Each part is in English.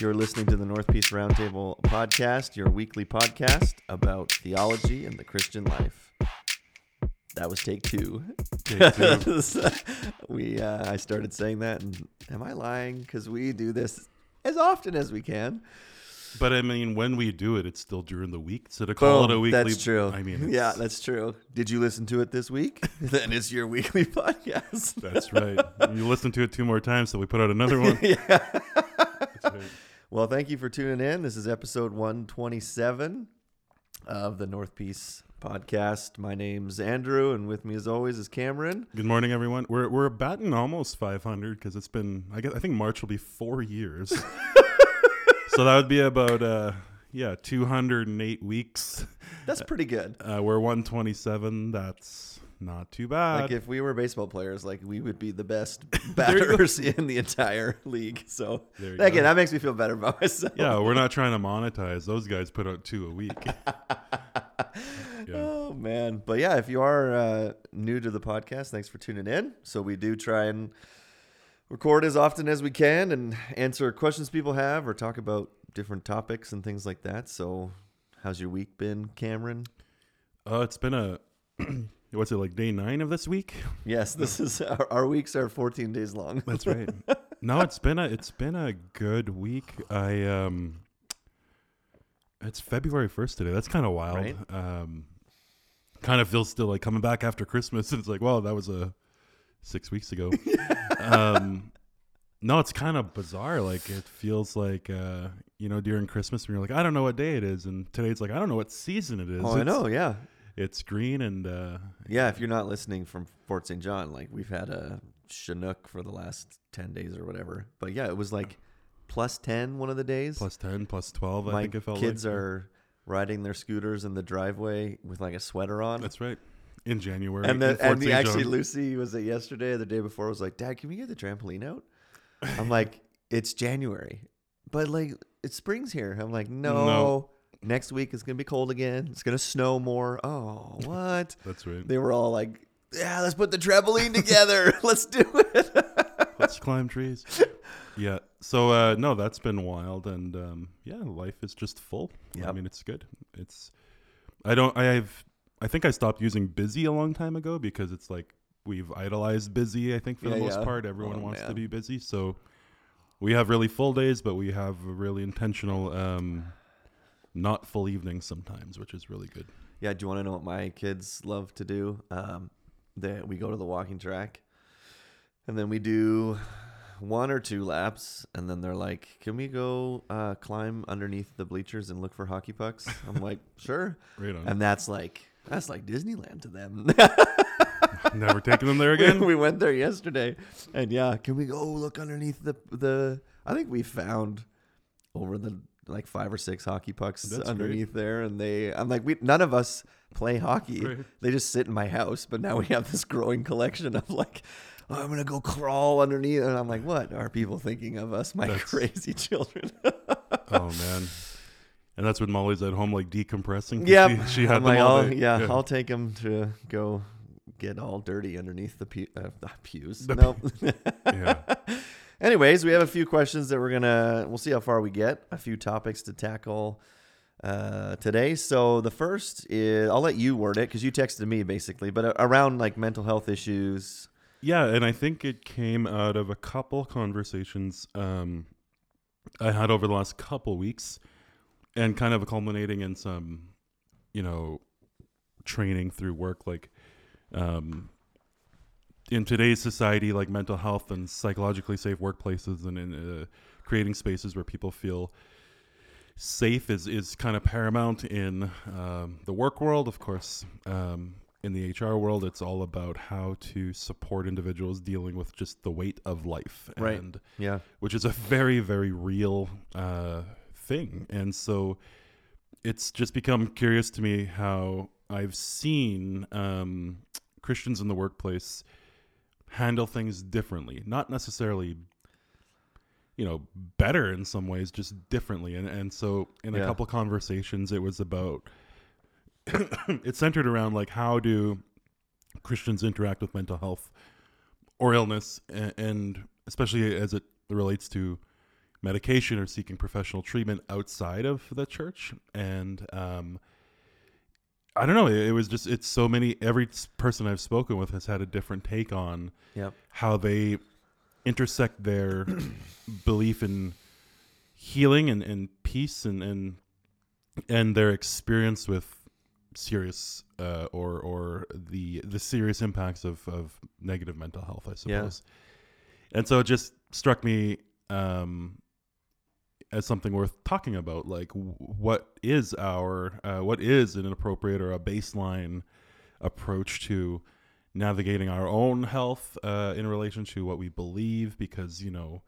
You're listening to the North Peace Roundtable podcast, your weekly podcast about theology and the Christian life. That was take two. Take two. we, uh, I started saying that, and am I lying? Because we do this as often as we can. But I mean, when we do it, it's still during the week. So to call it a Boom, weekly, That's true. I mean, yeah, that's true. Did you listen to it this week? then it's your weekly podcast. that's right. you listen to it two more times, so we put out another one. yeah. That's right. Well, thank you for tuning in. This is episode 127 of the North Peace podcast. My name's Andrew, and with me, as always, is Cameron. Good morning, everyone. We're we're batting almost 500 because it's been. I guess I think March will be four years. so that would be about uh yeah 208 weeks. That's pretty good. Uh, we're 127. That's not too bad. Like if we were baseball players, like we would be the best batters in the entire league. So again, go. that makes me feel better about myself. yeah, we're not trying to monetize. Those guys put out two a week. Yeah. Oh man, but yeah, if you are uh, new to the podcast, thanks for tuning in. So we do try and record as often as we can and answer questions people have or talk about different topics and things like that. So, how's your week been, Cameron? Uh, it's been a what's it like day nine of this week? Yes, this is our, our weeks are 14 days long. That's right. no, it's been a it's been a good week. I um, it's February first today. That's kind of wild. Right. Um, kind of feels still like coming back after Christmas. It's like, well, that was a six weeks ago. um, no, it's kind of bizarre. Like it feels like uh, you know, during Christmas when you're like, I don't know what day it is, and today it's like, I don't know what season it is. Oh, I know. Yeah, It's green and uh, yeah. If you're not listening from Fort St. John, like we've had a Chinook for the last 10 days or whatever. But yeah, it was like plus 10 one of the days. plus ten, plus twelve. I think it felt kids like. are riding their scooters in the driveway with like a sweater on. That's right. In January. and in then and the, actually Lucy was it yesterday or the day before was like, Dad, can we get the trampoline out? I'm like, it's January. But like it's spring's here. I'm like, no. No. Next week it's gonna be cold again. It's gonna snow more. Oh, what? That's right. they were all like, Yeah, let's put the trampoline together. let's do it. Let's climb trees. Yeah. So uh, no, that's been wild, and um, yeah, life is just full. I mean, it's good. It's. I don't. I have. I think I stopped using busy a long time ago because it's like we've idolized busy. I think for the most yeah. part, everyone Oh, wants to be busy. So we have really full days, but we have a really intentional, um, not full evenings sometimes, which is really good. Yeah, do you want to know what my kids love to do? Um, they, we go to the walking track, and then we do one or two laps, and then they're like, "Can we go uh, climb underneath the bleachers and look for hockey pucks?" I'm like, "Sure," Right on. and that's like that's like Disneyland to them. Never taking them there again. we went there yesterday, and yeah, can we go look underneath the the? I think we found over the like five or six hockey pucks That's great. underneath there, and they. I'm like, we none of us play hockey. Right. They just sit in my house, but now we have this growing collection of like. Oh, I'm gonna go crawl underneath, and I'm like, "What are people thinking of us, my That's- crazy children?" oh man. And that's when Molly's at home, like decompressing. Yeah, she, she had I'm them like, all "Oh, day. yeah, I'll take them to go get all dirty underneath the, pew- uh, the pews. The nope. yeah. Anyways, we have a few questions that we're gonna. We'll see how far we get. A few topics to tackle uh, today. So the first is I'll let you word it because you texted me basically, but around like mental health issues. Yeah, and I think it came out of a couple conversations um, I had over the last couple weeks, and kind of culminating in some, you know, training through work. Like, um, in today's society, like mental health and psychologically safe workplaces, and in uh, creating spaces where people feel safe is is kind of paramount in um, the work world. Of course, um, in the HR world, it's all about how to support individuals dealing with just the weight of life, Right. and Yeah, which is a very very real uh, thing. And so, it's just become curious to me how I've seen um, Christians in the workplace handle things differently, not necessarily you know better in some ways just differently and and so in a Yeah. couple conversations it was about it centered around like how do christians interact with mental health or illness and, and especially as it relates to medication or seeking professional treatment outside of the church. And um, I don't know. It, was just it's so many. Every person I've spoken with has had a different take on Yep. how they intersect their belief in healing and, and peace and, and and their experience with serious uh, or or the the serious impacts of, of negative mental health, I Yeah. suppose. And so it just struck me um, as something worth talking about. Like, what is our uh, what is an appropriate or a baseline approach to navigating our own health uh, in relation to what we believe? Because you know,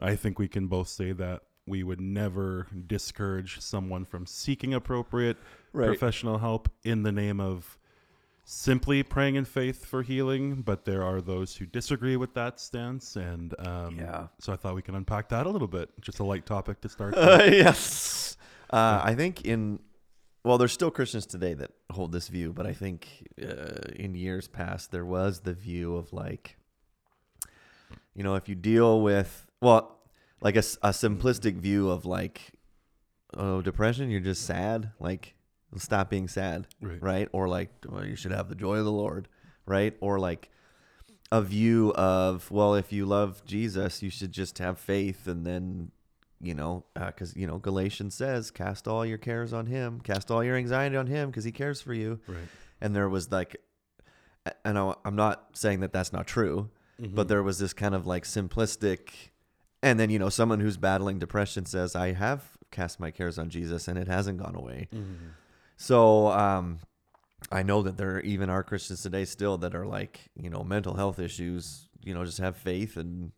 I think we can both say that we would never discourage someone from seeking appropriate professional help in the name of simply praying in faith for healing, but there are those who disagree with that stance, and um, Yeah. so I thought we can unpack that a little bit. Just a light topic to start. Uh, yes. Uh, I think in well, there's still Christians today that hold this view, but I think uh, in years past there was the view of like, you know, if you deal with well, like a simplistic view of like, oh, depression, you're just sad, like stop being sad, right. right? Or like, well, you should have the joy of the Lord, right? Or like a view of, well, if you love Jesus, you should just have faith and then, you know, because, you know, Galatians says, cast all your cares on him, cast all your anxiety on him because he cares for you. Right. And there was like, and I- I'm not saying that that's not true, but Mhm. there was this kind of like simplistic and then you know someone who's battling depression says i have cast my cares on jesus and it hasn't gone away Mhm. So um, I know that there even are Christians today still that are like, you know, mental health issues, you know, just have faith and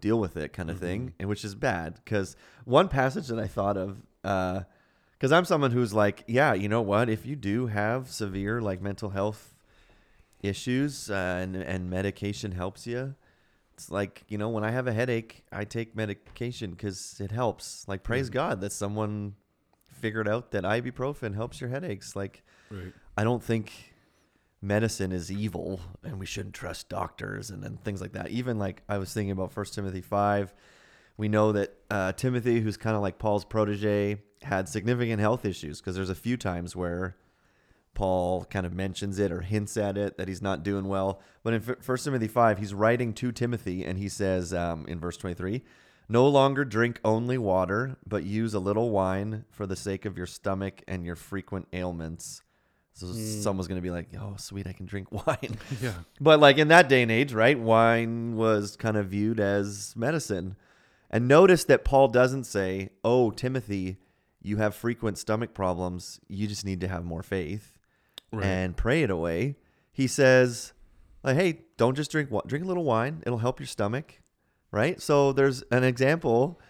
deal with it kind of thing, Mhm. and which is bad. Because one passage that I thought of, because I'm someone who's like, yeah, you know what? If you do have severe like mental health issues uh, and and medication helps you. It's like you know when I have a headache, I take medication because it helps. Like praise Mhm. God that someone figured out that ibuprofen helps your headaches. Like Right. I don't think medicine is evil and we shouldn't trust doctors and, and things like that. Even like I was thinking about First Timothy five, we know that uh, Timothy, who's kind of like Paul's protege, had significant health issues because there's a few times where Paul kind of mentions it or hints at it that he's not doing well. But in First Timothy five, he's writing to Timothy and he says um, in verse twenty three. No longer drink only water, but use a little wine for the sake of your stomach and your frequent ailments. So Hmm. someone's going to be like, oh, sweet, I can drink wine. Yeah. but like in that day and age, right? Wine was kind of viewed as medicine. And notice that Paul doesn't say, oh, Timothy, you have frequent stomach problems. You just need to have more faith Right. and pray it away. He says, like, hey, don't just drink drink a little wine. It'll help your stomach, right? So there's an example,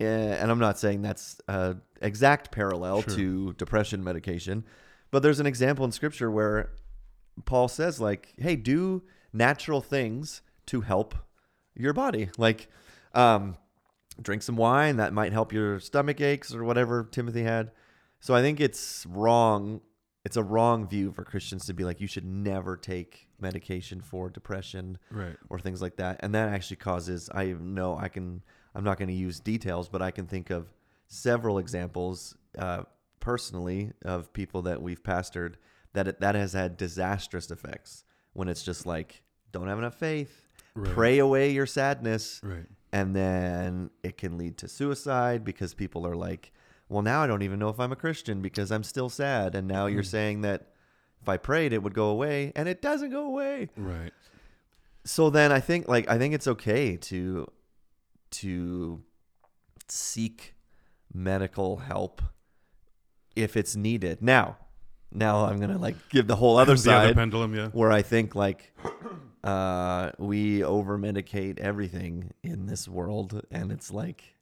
uh, and I'm not saying that's a exact parallel Sure. to depression medication, but there's an example in Scripture where Paul says, like, hey, do natural things to help your body, like. Um, drink some wine that might help your stomach aches or whatever Timothy had. So I think it's wrong it's a wrong view for Christians to be like you should never take medication for depression right. or things like that. And that actually causes I know I can I'm not going to use details, but I can think of several examples uh, personally of people that we've pastored that it, that has had disastrous effects when it's just like don't have enough faith, Right. pray away your sadness, Right. and then it can lead to suicide because people are like, well, now I don't even know if I'm a Christian because I'm still sad. And now you're Mhm. saying that if I prayed, it would go away, and it doesn't go away. Right. So then I think like I think it's okay to to seek medical help if it's needed. Now, now I'm gonna like give the whole other the other side pendulum. Yeah. where I think like uh, we over medicate everything in this world, and it's like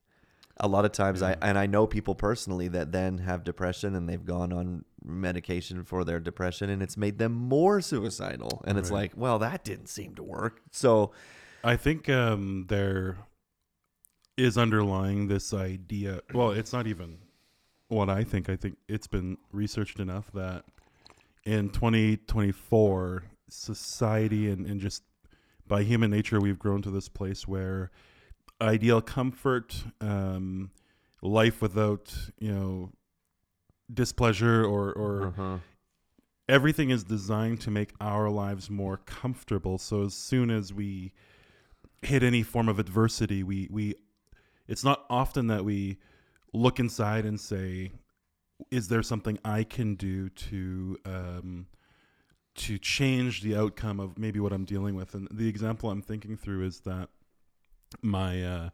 a lot of times I and I know people personally that then have depression and they've gone on medication for their depression and it's made them more suicidal, and it's Right. like, well, that didn't seem to work. So I think um, there is underlying this idea. Well, it's not even what I think. I think it's been researched enough that in 2024, society and, and just by human nature, we've grown to this place where ideal comfort, um, life without you know displeasure or or Uh-huh. everything is designed to make our lives more comfortable. So as soon as we hit any form of adversity, we we it's not often that we look inside and say, "Is there something I can do to um, to change the outcome of maybe what I'm dealing with?" And the example I'm thinking through is that my uh,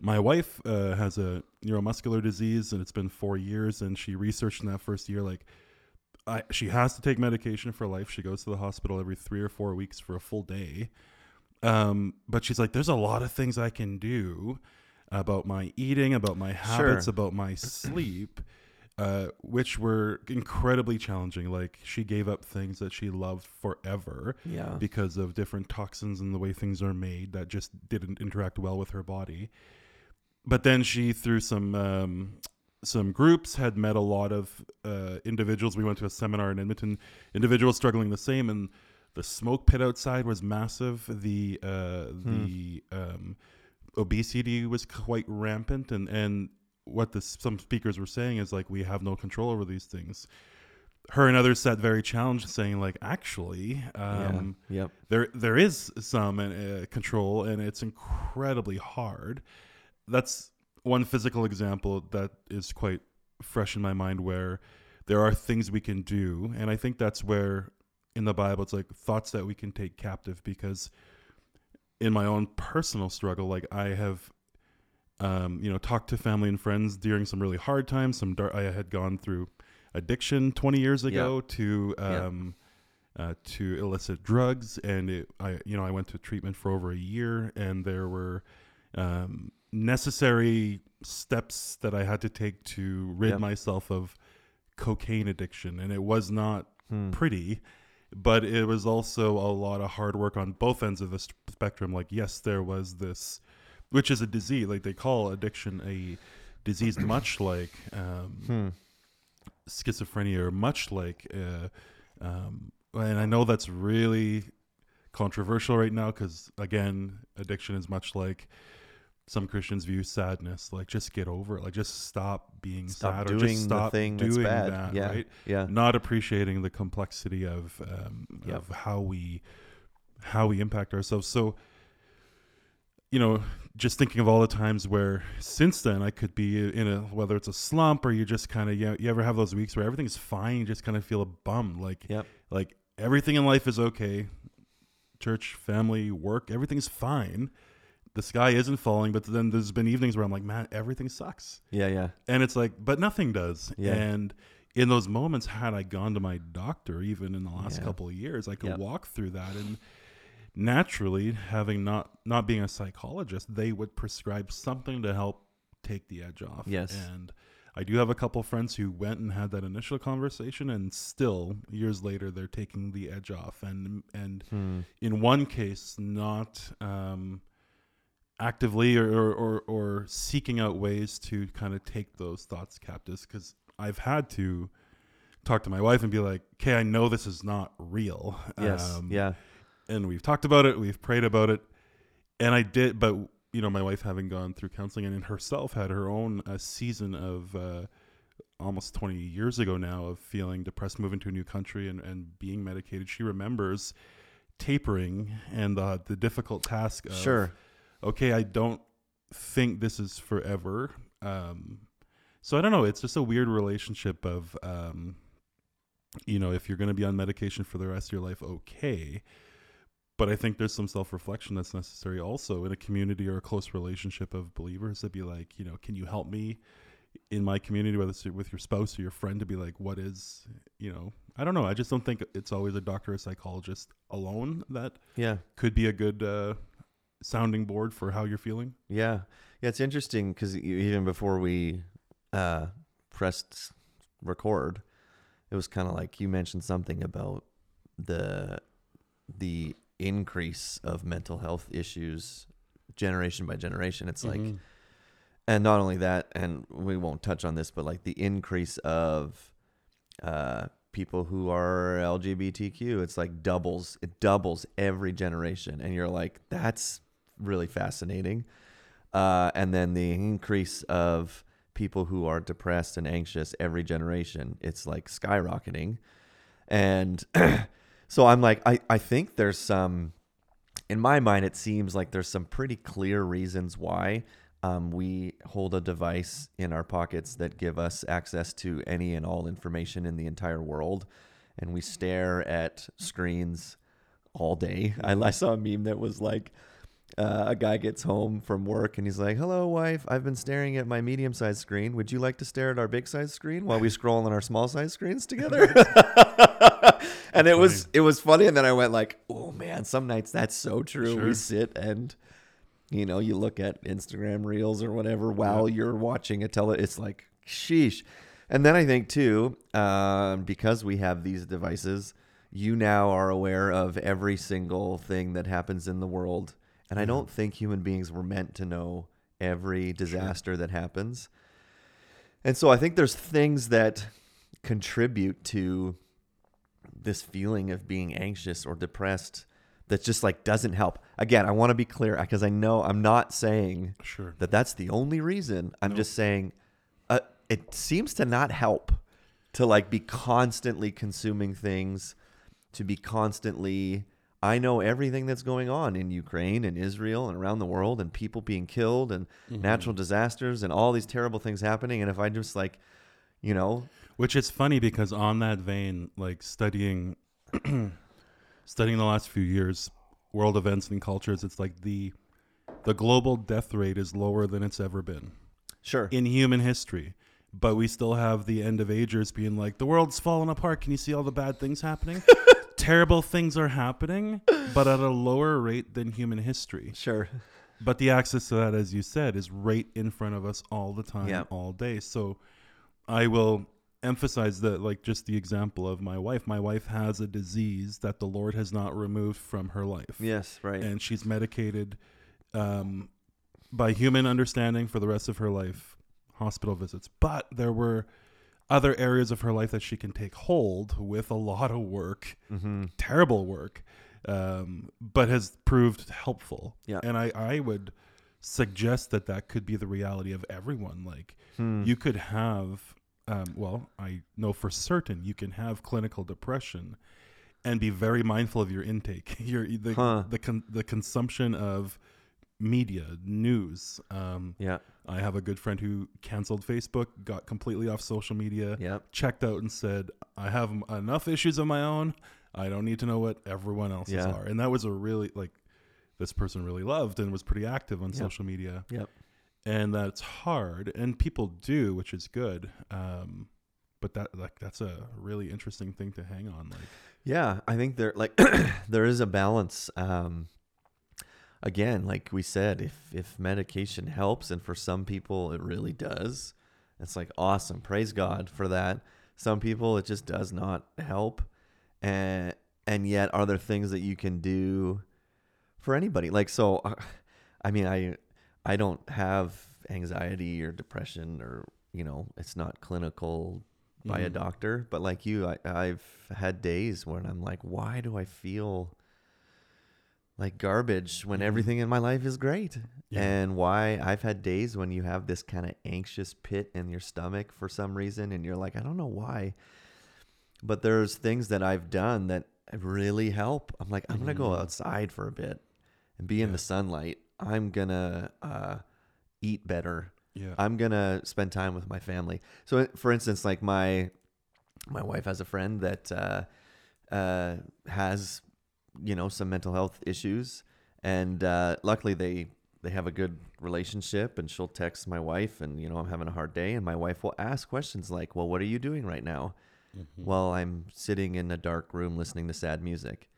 my wife uh, has a neuromuscular disease, and it's been four years, and she researched in that first year like I, she has to take medication for life. She goes to the hospital every three or four weeks for a full day. Um, but she's like, there's a lot of things I can do about my eating, about my habits, Sure. about my sleep, uh, which were incredibly challenging. Like she gave up things that she loved forever Yeah. because of different toxins and the way things are made that just didn't interact well with her body. But then she, through some um, some groups, had met a lot of uh, individuals. We went to a seminar in Edmonton, individuals struggling the same, and the smoke pit outside was massive. The uh, the um, obesity was quite rampant, and and what the some speakers were saying is like we have no control over these things. Her and others sat very challenged, saying like actually. Um, yeah. Yep. there there is some uh, control and it's incredibly hard that's one physical example that is quite fresh in my mind where there are things we can do and i think that's where in the bible it's like thoughts that we can take captive because in my own personal struggle like i have um, you know talked to family and friends during some really hard times some dar- i had gone through addiction 20 years ago to Yeah. um, uh, to illicit drugs, and it, I, you know, I went to treatment for over a year, and there were um, necessary steps that I had to take to rid Yep. myself of cocaine addiction, and it was not Hmm. pretty, but it was also a lot of hard work on both ends of the spectrum. Like, yes, there was this, which is a disease, like they call addiction a disease, much like um, Hmm. schizophrenia or much like uh, um, and i know that's really controversial right now because again addiction is much like some christians view sadness like just get over it like just stop being Stop sad or just stop doing that's bad. that yeah. right Yeah. not appreciating the complexity of um, Yep. of how we how we impact ourselves so you know just thinking of all the times where since then I could be in a whether it's a slump or you just kind of you, know, you ever have those weeks where everything's fine you just kind of feel a bum like Yep. like everything in life is okay church family work everything's fine the sky isn't falling but then there's been evenings where I'm like man everything sucks Yeah. Yeah. and it's like but nothing does Yeah. and in those moments had i gone to my doctor even in the last Yeah. couple of years i could Yep. walk through that and naturally having not not being a psychologist they would prescribe something to help take the edge off Yes. and i do have a couple friends who went and had that initial conversation and still years later they're taking the edge off and and Hmm. in one case not um, actively or, or, or, or seeking out ways to kind of take those thoughts captives because i've had to talk to my wife and be like okay i know this is not real Yes. Um, yeah. And we've talked about it we've prayed about it. And i did but you know my wife having gone through counseling and herself had her own uh, season of uh, almost 20 years ago now of feeling depressed moving to a new country and, and being medicated. She remembers tapering and uh, the difficult task of Sure. okay i don't think this is forever. Um, so i don't know it's just a weird relationship of um, you know if you're going to be on medication for the rest of your life okay but i think there's some self-reflection that's necessary also in a community or a close relationship of believers to be like you know can you help me in my community whether it's with your spouse or your friend to be like what is you know i don't know. I just don't think it's always a doctor or psychologist alone that Yeah. could be a good uh, sounding board for how you're feeling. Yeah, yeah, it's interesting because even before we uh, pressed record, it was kind of like you mentioned something about the the increase of mental health issues generation by generation. It's like, Mhm. and not only that, and we won't touch on this, but like the increase of uh, people who are LGBTQ. It's like doubles. It doubles every generation, and you're like, that's really fascinating. uh, and then the increase of people who are depressed and anxious every generation. It's like skyrocketing, and so I'm like, I I think there's some. In my mind, it seems like there's some pretty clear reasons why um, we hold a device in our pockets that give us access to any and all information in the entire world, and we stare at screens all day. I, I saw a meme that was like. Uh, a guy gets home from work and he's like, "Hello, wife. I've been staring at my medium-sized screen. Would you like to stare at our big-sized screen while we scroll on our small-sized screens together?" and it was it was funny. And then I went like, "Oh man, some nights that's so true. We sit and you know you look at Instagram reels or whatever while you're watching a tele. It's like, sheesh." And then I think too, um, because we have these devices, you now are aware of every single thing that happens in the world. And I don't think human beings were meant to know every disaster that happens. And so I think there's things that contribute to this feeling of being anxious or depressed that just like doesn't help. Again, I want to be clear because I know I'm not saying Sure. that that's the only reason. I'm No. just saying uh, it seems to not help to like be constantly consuming things, to be constantly. I know everything that's going on in Ukraine and Israel and around the world, and people being killed, and Mm-hmm. natural disasters, and all these terrible things happening. And if I just like, you know, Which is funny because on that vein, like studying studying the last few years, world events and cultures, it's like the the global death rate is lower than it's ever been sure, in human history. But we still have the end of agers being like, the world's falling apart. Can you see all the bad things happening? Terrible things are happening, but at a lower rate than human history. sure, But the access to that, as you said, is right in front of us all the time, Yeah. all day. So I will emphasize that, like, just the example of my wife. My wife has a disease that the Lord has not removed from her life. yes, right, And she's medicated um, by human understanding for the rest of her life, hospital visits. But there were other areas of her life that she can take hold with a lot of work mm-hmm. terrible work, um, but has proved helpful. Yeah. And I, I would suggest that that could be the reality of everyone. Like Hmm. you could have, um, well, I know for certain you can have clinical depression and be very mindful of your intake, your the Huh. the con- the consumption of media, news. Um, yeah, I have a good friend who canceled Facebook, got completely off social media yep, checked out and said, I have m- enough issues of my own. I don't need to know what everyone else's Yeah. are. And that was a really, like, this person really loved and was pretty active on Yep. social media. yep, And that's hard. And people do, which is good. Um, but that, like, that's a really interesting thing to hang on. Like, Yeah, I think there like there is a balance. Um, again, like we said, if if medication helps, and for some people it really does, it's like awesome. Praise God for that. Some people it just does not help, and and yet are there things that you can do for anybody? Like so, uh, I mean, I I don't have anxiety or depression or you know it's not clinical by a Mhm. doctor, but like you, I, I've had days when I'm like, why do I feel like garbage when Mhm. everything in my life is great? Yeah. And why I've had days when you have this kind of anxious pit in your stomach for some reason, and you're like, I don't know why. But there's things that I've done that really help. I'm like, I'm gonna go Mhm. outside for a bit and be in the sunlight. I'm gonna uh, eat better. yeah. I'm gonna spend time with my family. So, for instance, like my my wife has a friend that uh, uh, has you know some mental health issues, and uh, luckily they they have a good relationship. And she'll text my wife, and you know I'm having a hard day, and my wife will ask questions like, "Well, what are you doing right now?" Mhm. Well, I'm sitting in a dark room listening to sad music.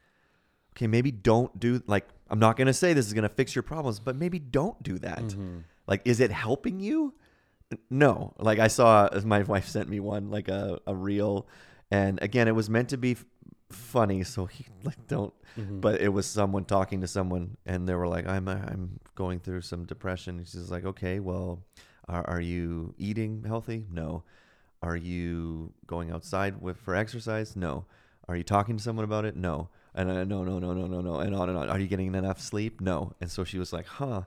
Okay, maybe don't do like I'm not gonna say this is gonna fix your problems, but maybe don't do that. Mhm. Like, is it helping you? No. Like I saw, my wife sent me one, like a, a reel, and again, it was meant to be f- funny, so he like don't. Mhm. But it was someone talking to someone, and they were like, "I'm uh, I'm going through some depression." She's like, "Okay, well, are, are you eating healthy? No. Are you going outside with for exercise? No. Are you talking to someone about it? No. And uh, no, no, no, no, no, no, and on and on. Are you getting enough sleep? No. And so she was like, "Huh."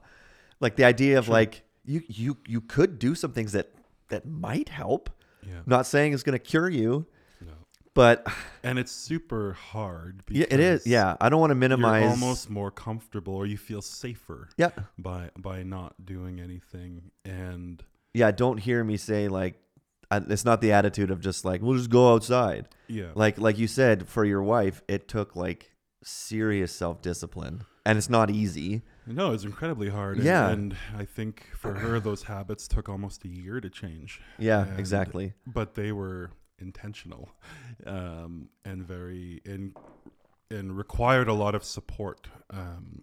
Like the idea of Sure. like you you you could do some things that that might help. Yeah. Not saying it's going to cure you, No. but And it's super hard. yeah, it is. Yeah, I don't want to minimize. You're almost more comfortable, or you feel safer yeah, by by not doing anything. And yeah. Don't hear me say like I, it's not the attitude of just like we'll just go outside. yeah, Like like you said for your wife, it took like serious self discipline, and it's not easy. no, it's incredibly hard. And, Yeah. and I think for her, those habits took almost a year to change. Yeah, And- exactly. but they were intentional um, and very and and required a lot of support um,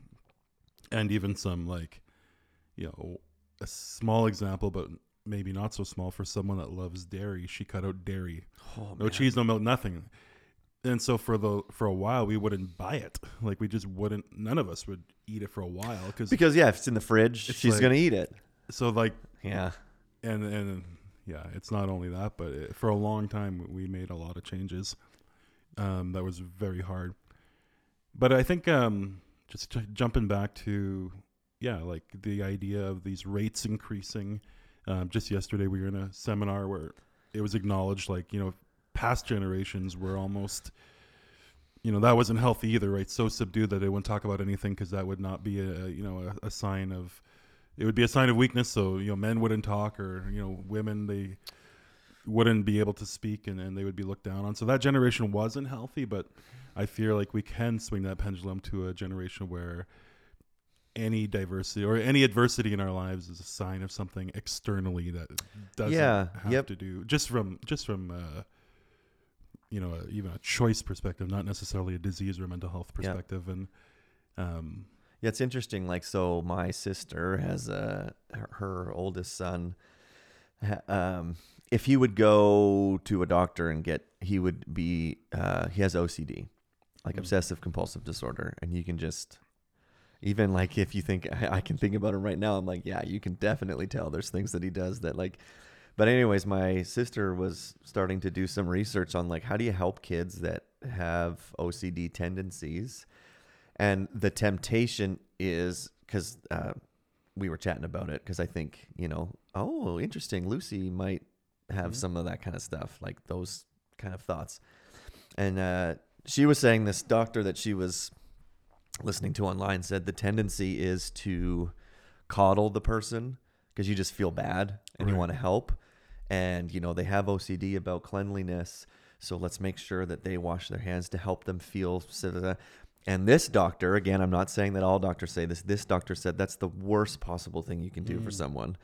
and even some like you know a small example but maybe not so small for someone that loves dairy she cut out dairy Oh, no cheese no milk nothing and so for the for a while we wouldn't buy it like we just wouldn't none of us would eat it for a while cause, Because yeah, if it's in the fridge, she's like- gonna eat it. so like Yeah. and and yeah, it's not only that, but it, for a long time we made a lot of changes. Um, that was very hard. But I think um, just j- jumping back to yeah, like the idea of these rates increasing. Um, just yesterday we were in a seminar where it was acknowledged, like you know, past generations were almost. You know that wasn't healthy either, right? So subdued that they wouldn't talk about anything because that would not be a you know a, a sign of it would be a sign of weakness. So you know, men wouldn't talk, or you know, women they wouldn't be able to speak, and, and they would be looked down on. So that generation wasn't healthy. But I feel like we can swing that pendulum to a generation where any diversity or any adversity in our lives is a sign of something externally that doesn't Yeah, have yep. to do just from just from uh, you know even a choice perspective, not necessarily a disease or a mental health perspective, and um, Yeah, it's interesting. Like, so my sister has a her, her oldest son. Um, if he would go to a doctor and get, he would be, uh, he has OCD, like Mm. obsessive compulsive disorder, and you can just, even like if you think I, I can think about him right now, I'm like, yeah, you can definitely tell. There's things that he does that like. But anyways, my sister was starting to do some research on like how do you help kids that have OCD tendencies and the temptation is because uh, we were chatting about it because I think you know oh interesting Lucy might have Mhm. some of that kind of stuff like those kind of thoughts and uh, she was saying this doctor that she was listening to online said the tendency is to coddle the person because you just feel bad and you want to help and you know they have OCD about cleanliness so let's make sure that they wash their hands to help them feel and this doctor, again, I'm not saying that all doctors say this. This doctor said that's the worst possible thing you can do for Mm. someone.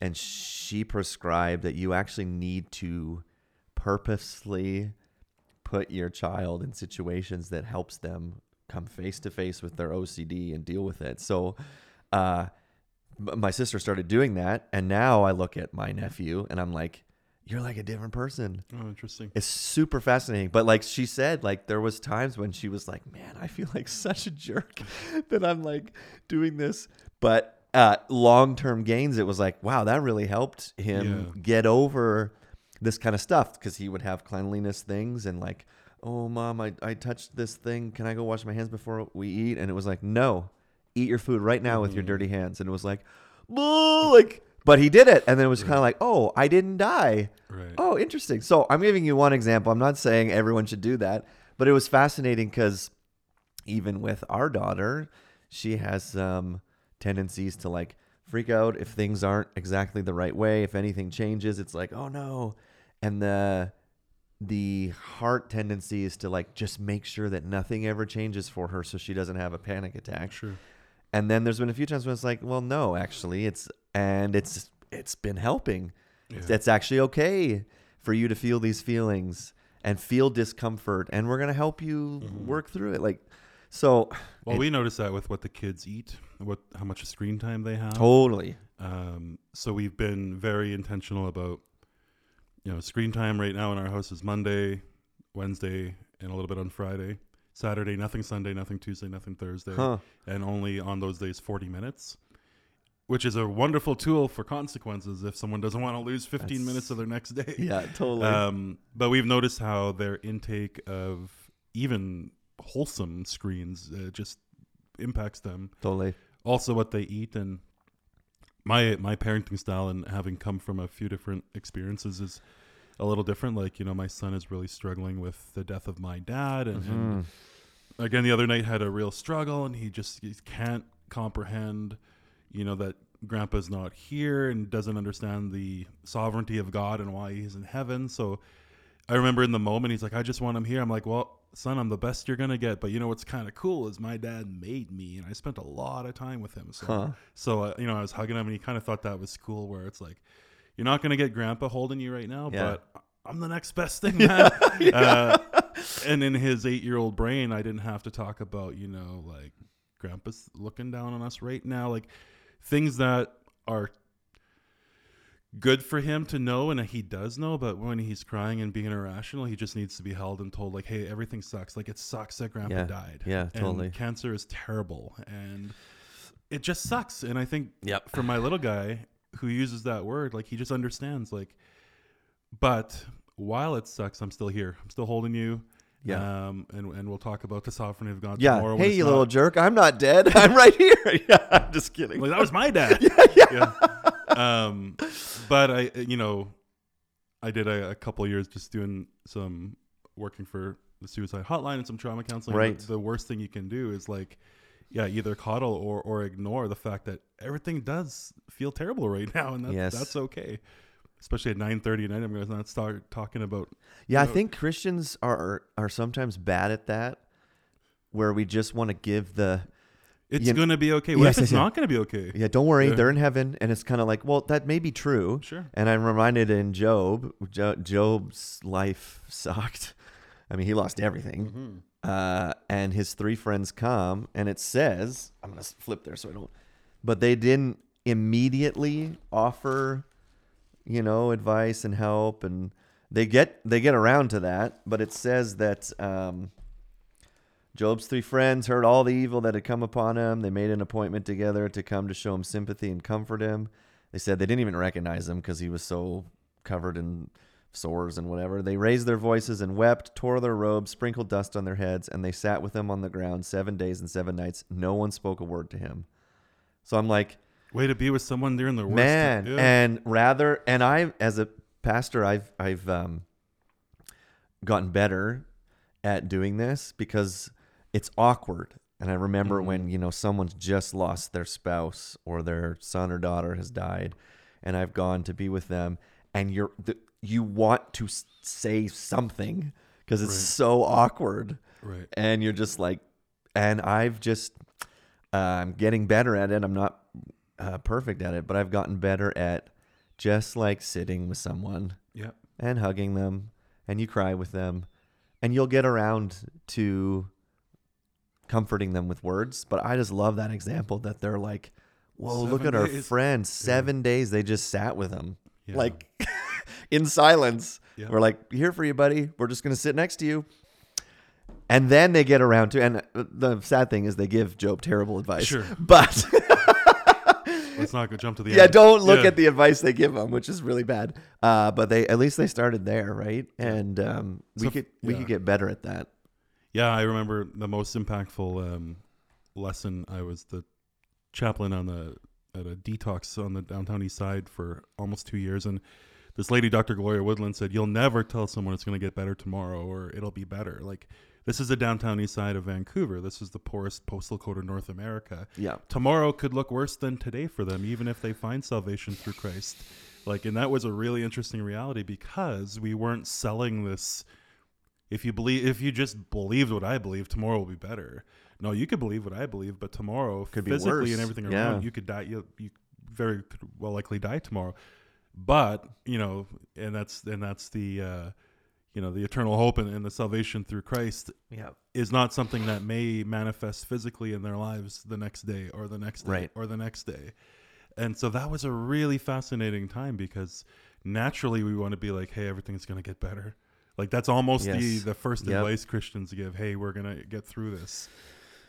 And she prescribed that you actually need to purposely put your child in situations that helps them come face to face with their OCD and deal with it. So, uh, my sister started doing that, and now I look at my nephew and I'm like, "You're like a different person." oh, interesting. It's super fascinating. But like she said, like there was times when she was like, "Man, I feel like such a jerk that I'm like doing this." But uh long-term gains it was like, "Wow, that really helped him Yeah. get over this kind of stuff because he would have cleanliness things and like, "Oh, mom, I I touched this thing. Can I go wash my hands before we eat?" And it was like, "No. Eat your food right now with your Mhm. dirty hands." And it was like, "Boo!" like but he did it and then it was kind of like, "Oh, I didn't die." Right. Oh, interesting. So I'm giving you one example. I'm not saying everyone should do that, but it was fascinating because even with our daughter, she has um, tendencies to like freak out if things aren't exactly the right way. If anything changes, it's like, oh no. And the the heart tendency is to like just make sure that nothing ever changes for her so she doesn't have a panic attack. Sure. And then there's been a few times when it's like, well, no, actually, it's and it's it's been helping Yeah. it's actually okay for you to feel these feelings and feel discomfort and we're going to help you Mhm. work through it like so Well, it- we notice that with what the kids eat, what how much screen time they have. totally Um, so we've been very intentional about, you know, screen time right now in our house is Monday, Wednesday, and a little bit on Friday. Saturday, nothing Sunday, nothing Tuesday, nothing Thursday, huh and only on those days 40 minutes, which is a wonderful tool for consequences if someone doesn't want to lose 15 That's- minutes of their next day. yeah totally Um, but we've noticed how their intake of even wholesome screens uh, just impacts them. totally Also, what they eat, and my my parenting style and having come from a few different experiences is a little different. Like you know, my son is really struggling with the death of my dad, and, and Mhm. again the other night had a real struggle, and he just he can't comprehend, you know, that grandpa's not here and doesn't understand the sovereignty of God and why he's in heaven. So I remember in the moment he's like, I just want him here. I'm like, well, son, I'm the best you're gonna get. But you know what's kind of cool is my dad made me, and I spent a lot of time with him. So Huh. so uh, you know, I was hugging him, and he kind of thought that was cool. Where it's like, you're not gonna get Grandpa holding you right now, Yeah. but I'm the next best thing, man. uh, and in his eight-year-old brain, I didn't have to talk about, you know, like Grandpa's looking down on us right now, like things that are good for him to know and he does know but when he's crying and being irrational he just needs to be held and told like hey everything sucks like it sucks that grandpa Yeah. died Yeah, and totally. cancer is terrible and it just sucks and i think Yep. for my little guy who uses that word like he just understands like but while it sucks i'm still here i'm still holding you Yeah. um and, and we'll talk about the sovereignty of god Yeah. tomorrow Hey, you not- little jerk! I'm not dead. I'm right here. yeah. I'm just kidding. like that was my dad yeah, um but i you know i did a, a couple years just doing some working for the suicide hotline and some trauma counseling Right. the worst thing you can do is like yeah either coddle or or ignore the fact that everything does feel terrible right now and that's, Yes. that's okay especially at 9.30 at night i'm gonna not start talking about Yeah, I know- think Christians are are sometimes bad at that, where we just want to give the it's You- gonna be okay what Yes, if it's yes, yeah. not gonna be okay yeah. Don't worry, Yeah. they're in heaven, and it's kind of like, well, that may be true. sure And I'm reminded in Job, jo- Job's life sucked. I mean, he lost everything. Uh, and his three friends come, and it says, I'm going to flip there so I don't, but they didn't immediately offer, you know, advice and help. And they get, they get around to that, but it says that, um, Job's three friends heard all the evil that had come upon him. They made an appointment together to come to show him sympathy and comfort him. They said they didn't even recognize him because he was so covered in sores and whatever. They raised their voices and wept, tore their robes, sprinkled dust on their heads, and they sat with him on the ground seven days and seven nights. No one spoke a word to him. So I'm like, way to be with someone during the worst man, yeah. and rather, and I, as a pastor, I've I've um, gotten better at doing this because it's awkward. And I remember Mhm. when you know someone's just lost their spouse or their son or daughter has died, and I've gone to be with them, and you're the, you want to say something because it's Right. so awkward right and you're just like and i've just uh, i'm getting better at it i'm not uh, perfect at it but i've gotten better at just like sitting with someone yeah and hugging them and you cry with them and you'll get around to comforting them with words but i just love that example that they're like whoa look Seven at our friend seven days they just sat with him yeah. like in silence. Yeah. we're like here for you buddy. We're just going to sit next to you. And then they get around to and the sad thing is they give job terrible advice. Sure. but let's not go jump to the yeah end. don't look Yeah. at the advice they give them which is really bad. Uh, but they at least they started there right? And um, we So could we could get better at that Yeah, I remember the most impactful um, lesson. I was the chaplain on the at a detox on the downtown east side for almost two years, and this lady, Dr. Gloria Woodland, said, "You'll never tell someone it's going to get better tomorrow or it'll be better." Like this is the downtown east side of Vancouver. This is the poorest postal code of North America. yeah Tomorrow could look worse than today for them, even if they find salvation through Christ. Like, and that was a really interesting reality because we weren't selling this. If you believe, if you just believed what I believe, tomorrow will be better. No, you could believe what I believe, but tomorrow, Could be physically worse. and everything Yeah. around, you could die. You, you very well likely die tomorrow. But you know, and that's and that's the uh, you know the eternal hope and, and the salvation through Christ yeah is not something that may manifest physically in their lives the next day or the next day Right. or the next day. And so that was a really fascinating time because naturally we want to be like, hey, everything's going to get better. Like that's almost the Yes. the first Yep. advice Christians give, hey, we're going to get through this.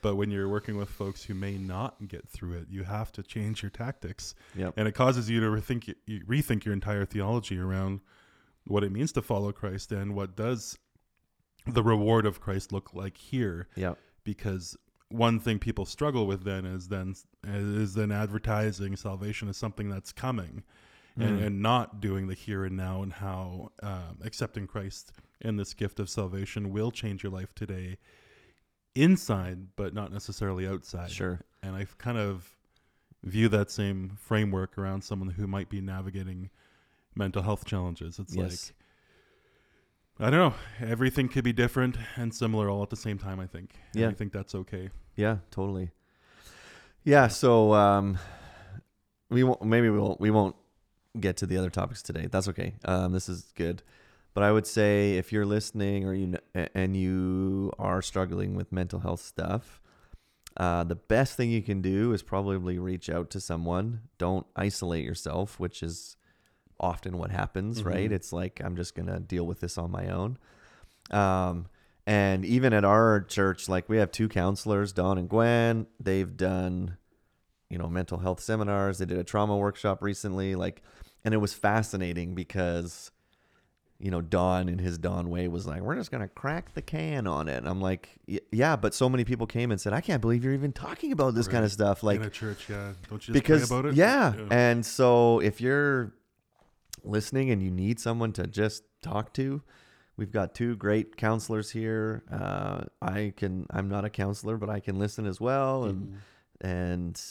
But when you're working with folks who may not get through it, you have to change your tactics Yep. and it causes you to rethink you rethink your entire theology around what it means to follow Christ and what does the reward of Christ look like here Yep. because one thing people struggle with then is then is then advertising salvation as something that's coming, and, Mm. and not doing the here and now and how um, accepting Christ and this gift of salvation will change your life today, inside but not necessarily outside. Sure. And I kind of view that same framework around someone who might be navigating mental health challenges. It's Yes. like I don't know. Everything could be different and similar all at the same time. I think. And Yeah. I think that's okay. Yeah, totally. Yeah, so um, we won't. Maybe we won't. We won't get to the other topics today. That's okay. Um, this is good. But I would say if you're listening or you kn- a- and you are struggling with mental health stuff, uh, the best thing you can do is probably reach out to someone. Don't isolate yourself, which is often what happens, right? Mhm. It's like I'm just gonna deal with this on my own. Um, and even at our church, like we have two counselors, Don and Gwen. They've done, you know, mental health seminars. They did a trauma workshop recently, like, and it was fascinating because, you know, Don in his Don way was like, "We're just gonna crack the can on it." And I'm like, "Yeah," but so many people came and said, "I can't believe you're even talking about this kind of stuff." Like, in a church, yeah. Don't you just because about it? Yeah. and so if you're listening and you need someone to just talk to we've got two great counselors here uh, i can i'm not a counselor but i can listen as well and Mhm. And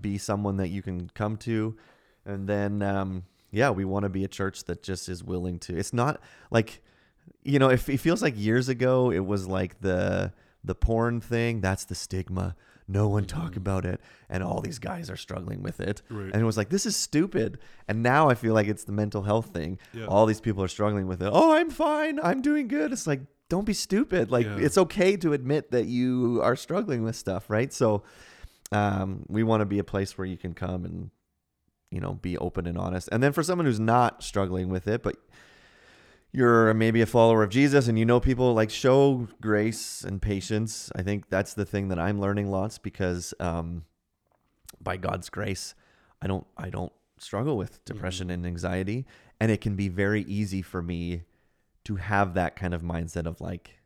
be someone that you can come to. And then um, yeah we want to be a church that just is willing to it's not like you know if it feels like years ago it was like the the porn thing that's the stigma. No one talk Mhm. about it and all these guys are struggling with it. Right. and it was like this is stupid. And now i feel like it's the mental health thing. Yeah. all these people are struggling with it. Oh i'm fine. I'm doing good. It's like don't be stupid. Like Yeah. it's okay to admit that you are struggling with stuff right? So um, we want to be a place where you can come and you know be open and honest and then for someone who's not struggling with it but you're maybe a follower of jesus and you know people like show grace and patience i think that's the thing that i'm learning lots because um, by god's grace i don't i don't struggle with depression and anxiety and it can be very easy for me to have that kind of mindset of like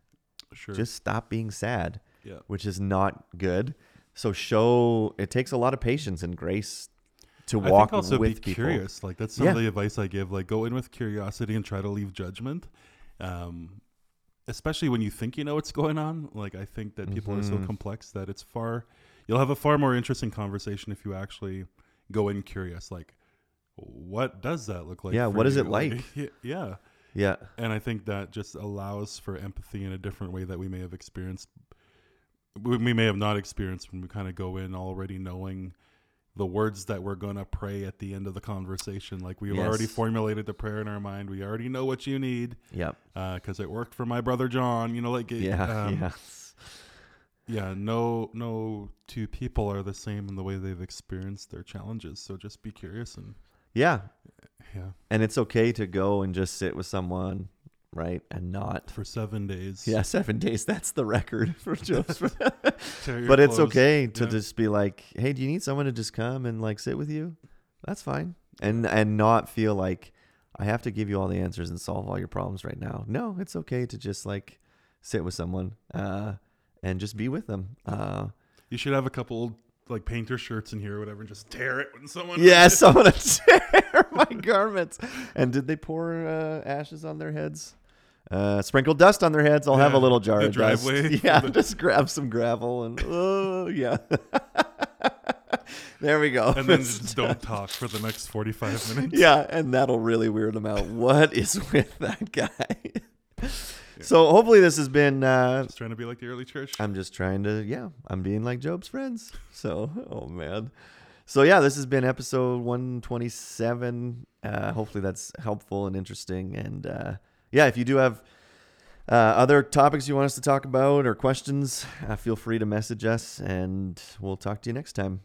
sure. just stop being sad yeah. which is not good. So show it takes a lot of patience and grace to I walk think also with be people. curious. Like that's some Yeah. of the advice I give. Like go in with curiosity and try to leave judgment. Um, especially when you think you know what's going on. Like I think that people are so Mhm. complex that it's far. You'll have a far more interesting conversation if you actually go in curious. Like, what does that look like? Yeah, what is you? it like? yeah. Yeah, and I think that just allows for empathy in a different way that we may have experienced. We we may have not experienced when we kind of go in already knowing the words that we're gonna pray at the end of the conversation. Like we've already formulated the prayer in our mind. We already know what you need yeah, because it worked for my brother John. You know, like it- yeah, um, yeah. yeah. No, no two people are the same in the way they've experienced their challenges. So just be curious and Yeah, yeah, and it's okay to go and just sit with someone, right, and not. for seven days. Yeah, seven days. That's the record for Job's. tear your but it's okay to Yeah. just be like, hey, do you need someone to just come and like sit with you? That's fine, and and not feel like I have to give you all the answers and solve all your problems right now. No, it's okay to just like sit with someone uh, and just be with them. Uh, You should have a couple old, like painter shirts in here or whatever, and just tear it when someone. yeah, someone to tear my garments. And did they pour uh, ashes on their heads? Uh, sprinkle dust on their heads. I'll have a little jar of dust. driveway for Yeah, the- just grab some gravel and oh yeah. there we go. and then just don't talk for the next forty-five minutes. yeah, and that'll really weird them out. What is with that guy? So hopefully this has been. Uh, Just trying to be like the early church. I'm just trying to. Yeah, I'm being like Job's friends. So oh man. So yeah, this has been episode 127. Uh, hopefully that's helpful and interesting. And uh, yeah, if you do have uh, other topics you want us to talk about or questions, uh, feel free to message us, and we'll talk to you next time.